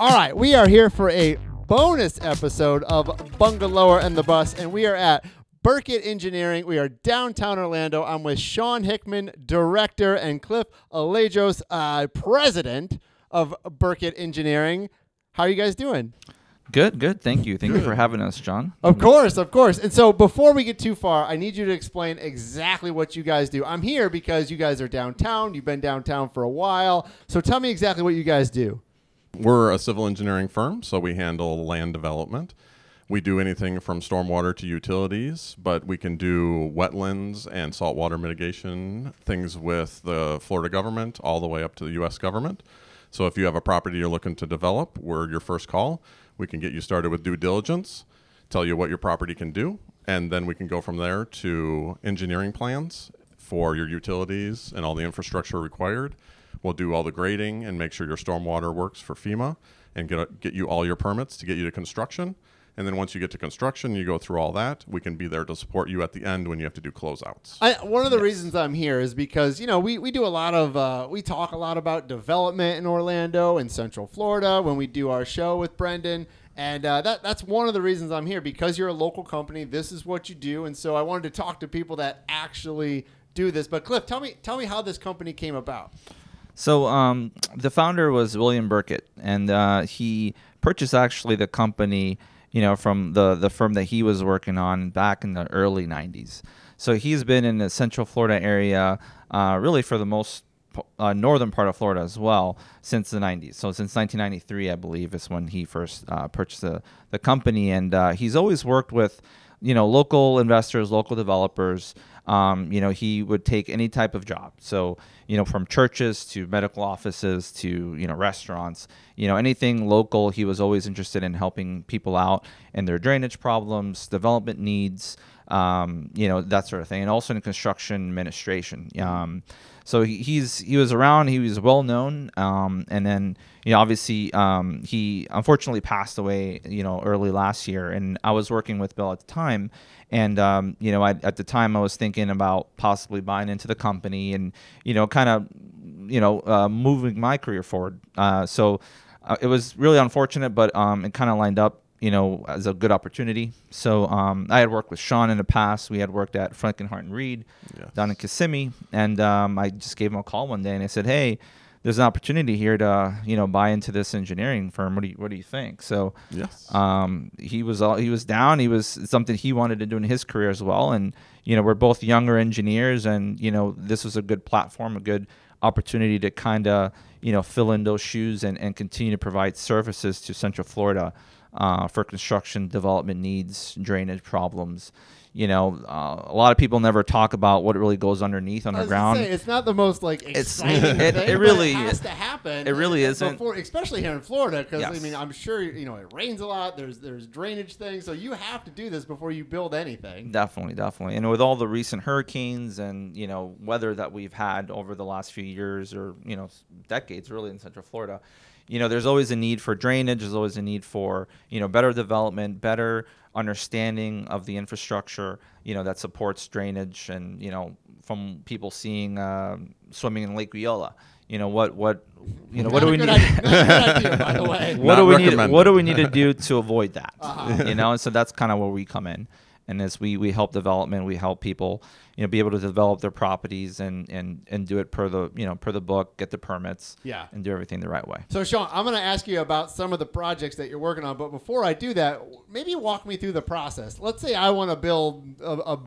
All right, we are here for a bonus episode of Bungalower and the Bus, and we are at Burkett Engineering. We are downtown Orlando. I'm with Sean Hickman, director, and Cliff Alejos, uh, president of Burkett Engineering. How are you guys doing? Good, good. Thank you. Thank you for having us, Jon. Of course, of course. And so before we get too far, I need you to explain exactly what you guys do. I'm here because you guys are downtown. You've been downtown for a while. So tell me exactly what you guys do. We're a civil engineering firm, so we handle land development. We do anything from stormwater to utilities, but we can do wetlands and saltwater mitigation, things with the Florida government all the way up to the U.S. government. So if you have a property you're looking to develop, we're your first call. We can get you started with due diligence, tell you what your property can do, and then we can go from there to engineering plans for your utilities and all the infrastructure required. We'll do all the grading and make sure your stormwater works for FEMA and get, get you all your permits to get you to construction. And then once you get to construction, you go through all that. We can be there to support you at the end when you have to do closeouts. I, one of the reasons I'm here is because you know we, we do a lot of uh, we talk a lot about development in Orlando and Central Florida when we do our show with Brendan, and uh, that that's one of the reasons I'm here because you're a local company. This is what you do, and so I wanted to talk to people that actually do this. But Cliff, tell me tell me how this company came about. So um, the founder was William Burkett, and uh, he purchased actually the company, you know, from the the firm that he was working on back in the early '90s. So he's been in the Central Florida area, uh, really for the most uh, northern part of Florida as well since the 90s. So since 1993, I believe, is when he first uh, purchased the, the company, and uh, he's always worked with, you know, local investors, local developers. Um, you know, he would take any type of job. So, you know, from churches to medical offices to, you know, restaurants, you know, anything local, he was always interested in helping people out in their drainage problems, development needs, um, you know, that sort of thing. And also in construction administration. Um, so he, he's he was around. He was well known, um, and then you know obviously um, he unfortunately passed away you know early last year. And I was working with Bill at the time, and um, you know I, at the time I was thinking about possibly buying into the company and you know kind of you know uh, moving my career forward. Uh, so uh, it was really unfortunate, but um, it kind of lined up you know, as a good opportunity. So um, I had worked with Sean in the past. We had worked at Frankenhart and Reed Yes. down in Kissimmee, and um, I just gave him a call one day and I said, "Hey, there's an opportunity here to you know buy into this engineering firm. What do you what do you think?" So Yes. um, he was all, he was down. He was something he wanted to do in his career as well. And you know, we're both younger engineers, and you know, this was a good platform, a good opportunity to kind of you know fill in those shoes and, and continue to provide services to Central Florida uh, for construction development needs, drainage problems. You know, uh, a lot of people never talk about what really goes underneath I was gonna underground. say, it's not the most like It's- exciting it- thing, it really- it has to happen. it really isn't. Before, especially here in Florida, because I mean, I'm sure you know it rains a lot. There's there's drainage things, so you have to do this before you build anything. Definitely, definitely. And with all the recent hurricanes and, you know, weather that we've had over the last few years or, you know, decades really in Central Florida, you know, there's always a need for drainage, there's always a need for, you know, better development, better understanding of the infrastructure, you know, that supports drainage and, you know, from people seeing um swimming in Lake Eola, you know, what what you know, what do we need idea- not a good idea, by the way. what Not do we need what do we need to do to avoid that Uh-huh. you know and so that's kind of where we come in and as we we help development we help people you know be able to develop their properties and and and do it per the you know per the book get the permits Yeah. and do everything the right way So, Sean, I'm going to ask you about some of the projects that you're working on, but before I do that, maybe walk me through the process. Let's say I want to build a, a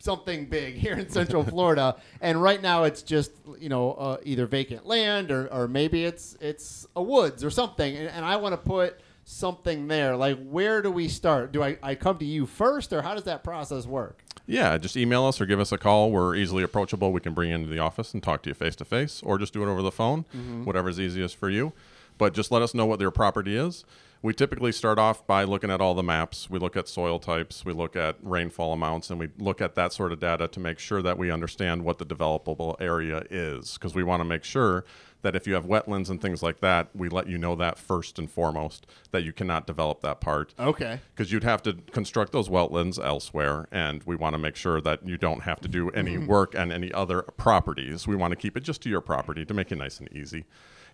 something big here in Central Florida, and right now it's just you know uh, either vacant land or, or maybe it's it's a woods or something, and, and I want to put something there. Like, where do we start? Do I, I come to you first, or how does that process work? Yeah, just email us or give us a call. We're easily approachable. We can bring you into the office and talk to you face to face, or just do it over the phone, mm-hmm. whatever's easiest for you. But just let us know what your property is. We typically start off by looking at all the maps. We look at soil types, we look at rainfall amounts, and we look at that sort of data to make sure that we understand what the developable area is. Because we want to make sure that if you have wetlands and things like that, we let you know that first and foremost that you cannot develop that part. Okay. Because you'd have to construct those wetlands elsewhere, and we want to make sure that you don't have to do any mm-hmm. work on any other properties. We want to keep it just to your property to make it nice and easy.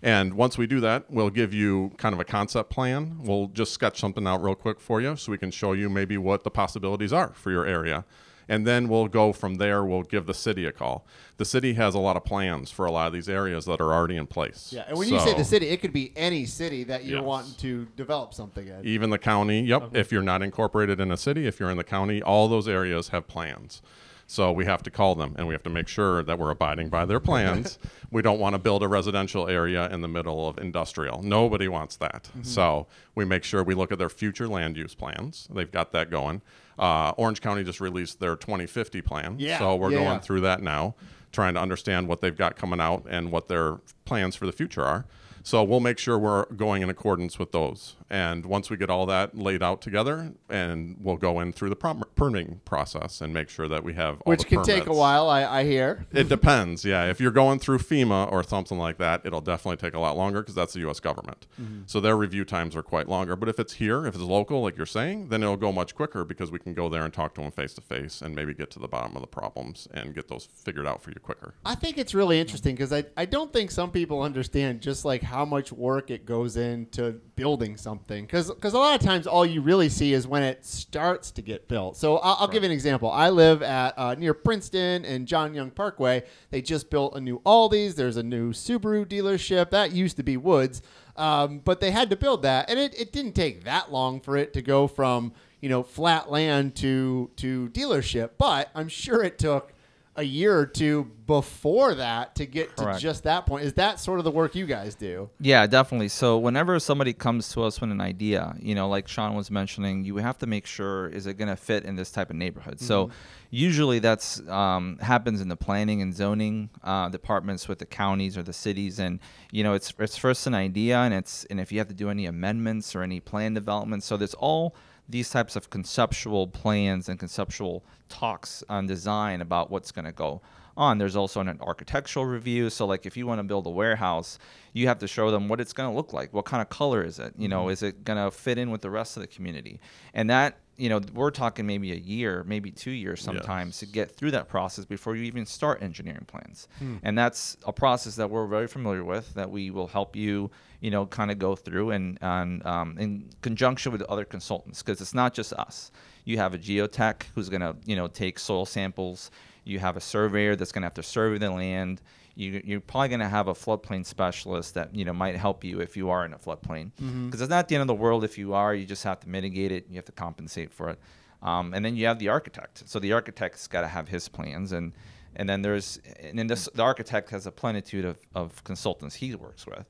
And once we do that, we'll give you kind of a concept plan. We'll just sketch something out real quick for you so we can show you maybe what the possibilities are for your area. And then we'll go from there. We'll give the city a call. The city has a lot of plans for a lot of these areas that are already in place. Yeah, and when you say the city, it could be any city that you're Yes. wanting to develop something in. even the county. Yep. If you're not incorporated in a city, if you're in the county, all those areas have plans. So we have to call them and we have to make sure that we're abiding by their plans. we don't want to build a residential area in the middle of industrial. Nobody wants that. Mm-hmm. So we make sure we look at their future land use plans. They've got that going. Uh, Orange County just released their 2050 plan. Yeah, So we're yeah, going yeah. through that now, trying to understand what they've got coming out and what their plans for the future are. So we'll make sure we're going in accordance with those. And once we get all that laid out together, and we'll go in through the prom- permitting process and make sure that we have all Which can take a while, I, I hear. It depends. Yeah, if you're going through FEMA or something like that, it'll definitely take a lot longer because that's the U.S. government. Mm-hmm. So their review times are quite longer. But if it's here, if it's local, like you're saying, then it'll go much quicker because we can go there and talk to them face to face and maybe get to the bottom of the problems and get those figured out for you quicker. I think it's really interesting because I, I don't think some people understand just like how much work it goes into building something. Because because a lot of times all you really see is when it starts to get built. So I'll, I'll give you an example. I live at uh, near Princeton and John Young Parkway. They just built a new Aldi's. There's a new Subaru dealership. That used to be Woods. Um, but they had to build that. And it, it didn't take that long for it to go from, you know, flat land to, to dealership. But I'm sure it took a year or two before that to get Correct. to just that point. Is that sort of the work you guys do? Yeah, definitely. So whenever somebody comes to us with an idea, you know, like Sean was mentioning, you have to make sure is it going to fit in this type of neighborhood. So usually that's um, happens in the planning and zoning uh, departments with the counties or the cities, and you know, it's it's first an idea, and it's and if you have to do any amendments or any plan development, so there's all these types of conceptual plans and conceptual talks on design about what's going to go on. There's also an architectural review. So, like, if you want to build a warehouse, you have to show them what it's going to look like. What kind of color is it? You know, mm-hmm. is it going to fit in with the rest of the community? And that, you know, we're talking maybe a year, maybe two years sometimes to get through that process before you even start engineering plans. And that's a process that we're very familiar with that we will help you, you know, kind of go through and, and um, in conjunction with other consultants because it's not just us. You have a geotech who's going to, you know, take soil samples. You have a surveyor that's going to have to survey the land. You, you're probably going to have a floodplain specialist that you know might help you if you are in a floodplain, because it's not the end of the world if you are. You just have to mitigate it. You have to compensate for it, um, and then you have the architect. So the architect's got to have his plans, and and then there's and then this, the architect has a plenitude of, of consultants he works with,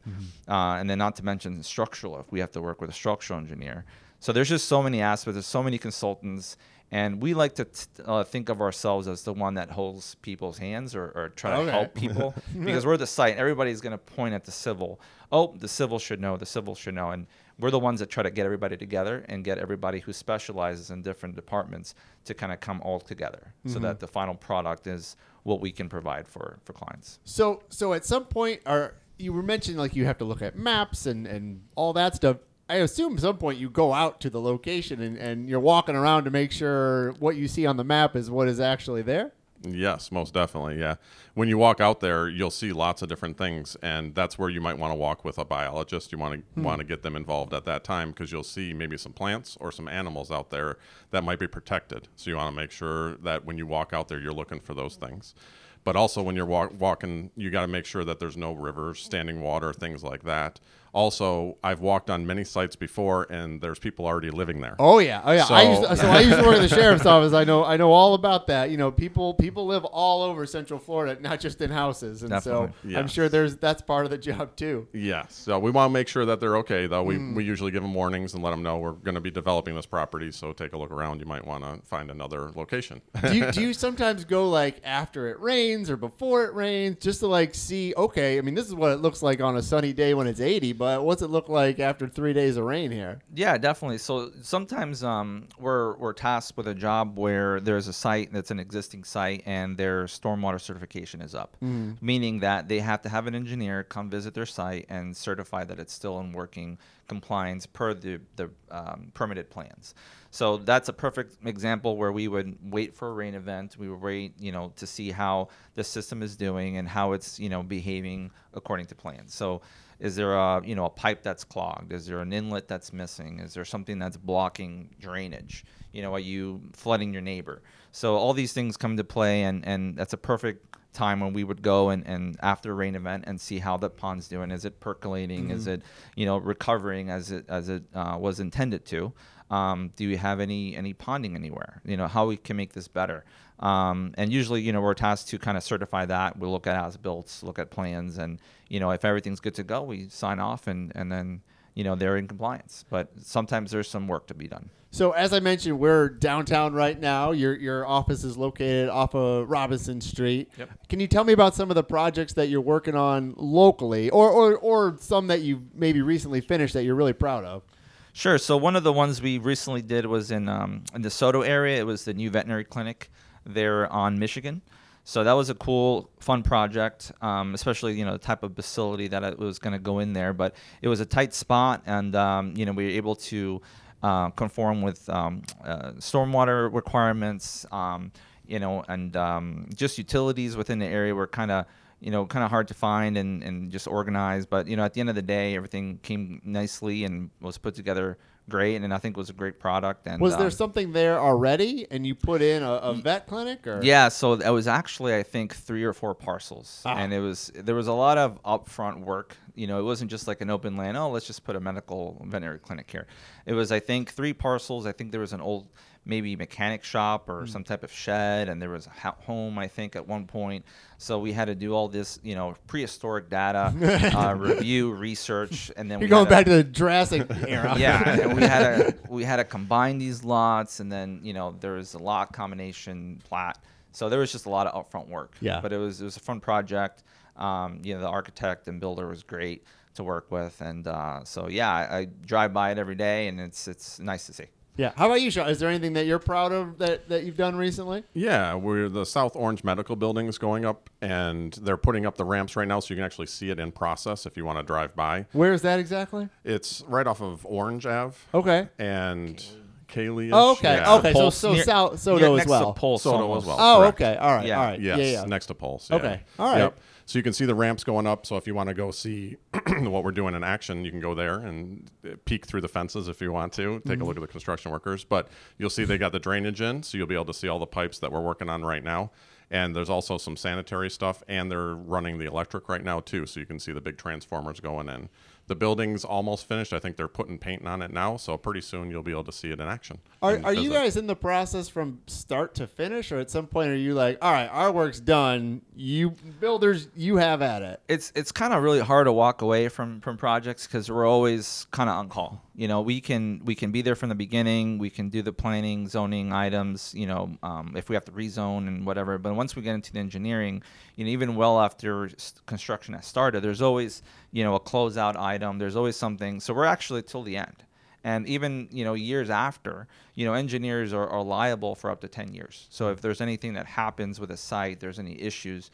uh, and then not to mention structural. If we have to work with a structural engineer, so there's just so many aspects. There's so many consultants, and we like to t- uh, think of ourselves as the one that holds people's hands or, or try Okay. to help people because we're the site. Everybody's going to point at the civil. Oh, the civil should know. The civil should know, and we're the ones that try to get everybody together and get everybody who specializes in different departments to kind of come all together so that the final product is what we can provide for for clients. So so at some point, are you were mentioning like you have to look at maps and and all that stuff. I assume at some point you go out to the location and, and you're walking around to make sure what you see on the map is what is actually there. Yes, most definitely. Yeah. When you walk out there, you'll see lots of different things, and that's where you might want to walk with a biologist. You want to hmm. want to get them involved at that time because you'll see maybe some plants or some animals out there that might be protected. So you want to make sure that when you walk out there, you're looking for those things. But also when you're walk- walking, you got to make sure that there's no rivers, standing water, things like that. Also, I've walked on many sites before, and there's people already living there. Oh yeah, oh yeah. I So- used to, so I used to work at the sheriff's office. I know I know all about that. You know, people people live all over Central Florida, not just in houses, and so Definitely. I'm sure there's that's part of the job too. Yes. So we want to make sure that they're okay, though. We, mm. we usually give them warnings and let them know we're going to be developing this property. So take a look around. You might want to find another location. do you, do you sometimes go like after it rains rains or before it rains, just to like see. Okay, I mean, this is what it looks like on a sunny day when it's 80, but what's it look like after three days of rain here? Yeah, definitely. So sometimes um, we're we're tasked with a job where there's a site that's an existing site and their stormwater certification is up, meaning that they have to have an engineer come visit their site and certify that it's still in working compliance per the the um, permitted plans. So that's a perfect example where we would wait for a rain event. We would wait, you know, to see how the system is doing and how it's, you know, behaving according to plans. So is there a you know a pipe that's clogged? Is there an inlet that's missing? Is there something that's blocking drainage? You know are you flooding your neighbor? So all these things come into play and and that's a perfect time when we would go and, and after a rain event and see how the pond's doing. Is it percolating? Is it you know recovering as it as it uh, was intended to? Um, do you have any any ponding anywhere? You know how we can make this better um, and usually you know we're tasked to kind of certify that we'll look at as built look at plans and you know if everything's good to go we sign off and and then you know they're in compliance but sometimes there's some work to be done So as I mentioned, we're downtown right now. Your your office is located off of Robinson Street. Yep. Can you tell me about some of the projects that you're working on locally, or or, or some that you maybe recently finished that you're really proud of? Sure. So one of the ones we recently did was in um, in the SoDo area. It was the new veterinary clinic there on Michigan. So that was a cool, fun project, um, especially you know the type of facility that it was going to go in there. But it was a tight spot, and um, you know we were able to uh, conform with um, uh, stormwater requirements, um, you know, and um, just utilities within the area were kind of you know, kind of hard to find and, and just organized. But, you know, at the end of the day, everything came nicely and was put together great. And I think it was a great product. And Was there um, something there already, and you put in a, a vet clinic, or Yeah, so that was actually I think three or four parcels, Ah. and it was there was a lot of upfront work. You know, it wasn't just like an open land. Oh, let's just put a medical veterinary clinic here. It was I think three parcels. I think there was an old maybe mechanic shop or some type of shed, and there was a ho- home I think at one point. So we had to do all this you know prehistoric data uh, review, research, and then you're going back to the Jurassic era. yeah, and we had to we had to combine these lots, and then you know there was a lot combination plat. So there was just a lot of upfront work. Yeah. but it was it was a fun project. Um, you know, the architect and builder was great to work with, and uh, so yeah, I, I drive by it every day, and it's it's nice to see. Yeah. How about you, Sean? Is there anything that you're proud of that, that you've done recently? Yeah, we're the South Orange Medical Building is going up, and they're putting up the ramps right now, so you can actually see it in process if you want to drive by. Where is that exactly? It's right off of Orange Ave Okay. and Kaley. Oh, okay. Yeah. okay. So Pulse so near- SoDo, SoDo near- as next well. To Pulse SoDo almost. as well. Oh, correct. okay. All right. Yeah. All right. Yes, Yeah. Yeah. next to Pulse. yeah. Okay. All right. So you can see the ramps going up. So if you want to go see what we're doing in action, you can go there and uh, peek through the fences if you want to. Take Mm-hmm. a look at the construction workers. But you'll see they got the drainage in, so you'll be able to see all the pipes that we're working on right now. And there's also some sanitary stuff, and they're running the electric right now too, so you can see the big transformers going in. The building's almost finished. I think they're putting paint on it now, so pretty soon you'll be able to see it in action. Are, are you guys in the process from start to finish, or at some point are you like, all right, our work's done. You builders, you have at it. it's it's kind of really hard to walk away from from projects because we're always kind of on call. You know, we can we can be there from the beginning. We can do the planning, zoning items. You know, um, if we have to rezone and whatever. But once we get into the engineering, you know, even well after construction has started, there's always you know a closeout item. There's always something. So we're actually till the end. And even you know years after, you know engineers are, are liable for up to ten years. So if there's anything that happens with a site, there's any issues,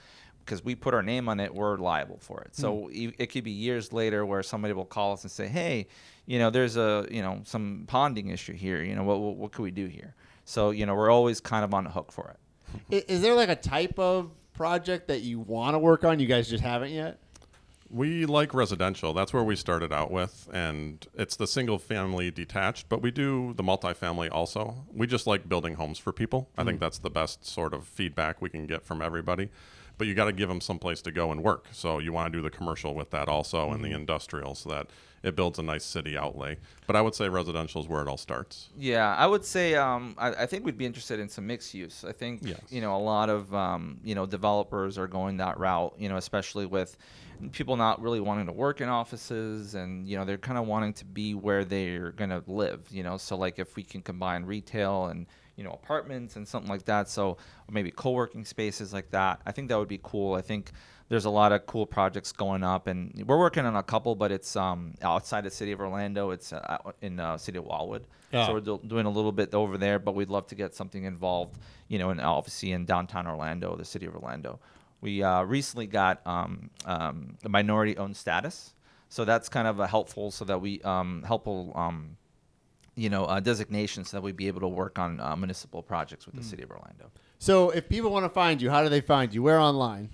because we put our name on it, we're liable for it. So hmm. e- it could be years later where somebody will call us and say, "Hey, you know, there's a you know some ponding issue here. You know, what what, what could we do here?" So you know, we're always kind of on the hook for it. Is, Is there like a type of project that you want to work on? You guys just haven't yet. We like residential. That's where we started out with, and it's the single family detached, but we do the multifamily also. We just like building homes for people. I think hmm. that's the best sort of feedback we can get from everybody. But you got to give them some place to go and work. So you want to do the commercial with that also, and the industrial, so that it builds a nice city outlay. But I would say residential is where it all starts. Yeah, I would say um, I, I think we'd be interested in some mixed use. I think Yes. you know a lot of um, you know developers are going that route. You know, especially with people not really wanting to work in offices, and you know they're kind of wanting to be where they're going to live. You know, so like if we can combine retail and you know apartments and something like that. So maybe co-working spaces like that. I think that would be cool. I think there's a lot of cool projects going up, and we're working on a couple, but it's um, outside the city of Orlando. It's uh, in uh, city of Wildwood. Yeah. So we're do- doing a little bit over there, but we'd love to get something involved, you know, in obviously in downtown Orlando, the city of Orlando. We uh, recently got um, um, the minority-owned status, so that's kind of a helpful, so that we um, helpful, um, you know, uh, designation, so that we'd be able to work on uh, municipal projects with the city of Orlando. So if people want to find you, how do they find you? Where online?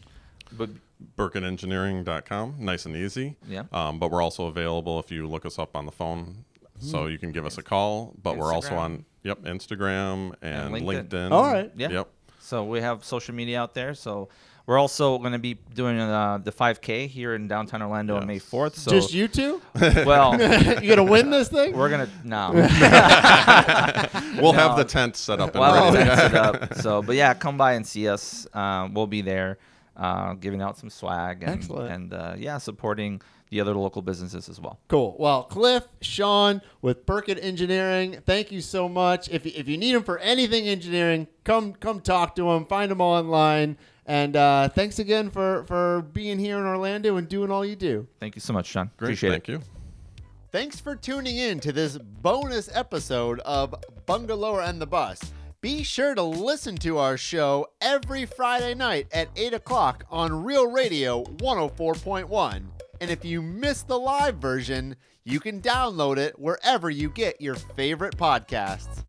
But BurkettEngineering.com, nice and easy. Yeah. Um, but we're also available if you look us up on the phone. So you can give us a call. But we're also Instagram. on yep Instagram and, And LinkedIn. LinkedIn. All right. Yeah. Yep. So we have social media out there. So we're also going to be doing uh, the 5K here in downtown Orlando on May 4th. So Just you two? well, you gonna win this thing? we're gonna no. We'll have the tent set up and Well, ready. that's it up. So, but yeah, come by and see us. Um, we'll be there, uh, giving out some swag and Excellent. and uh, yeah, supporting the other local businesses as well. Cool. Well, Cliff, Sean with Burkett Engineering, thank you so much. If, if you need them for anything engineering, come come talk to them. Find them online. And uh, thanks again for, for being here in Orlando and doing all you do. Thank you so much, Jon. Great. Appreciate Thank it. you. Thanks for tuning in to this bonus episode of Bungalower and the Bus. Be sure to listen to our show every Friday night at 8 o'clock on Real Radio 104.1. And if you miss the live version, you can download it wherever you get your favorite podcasts.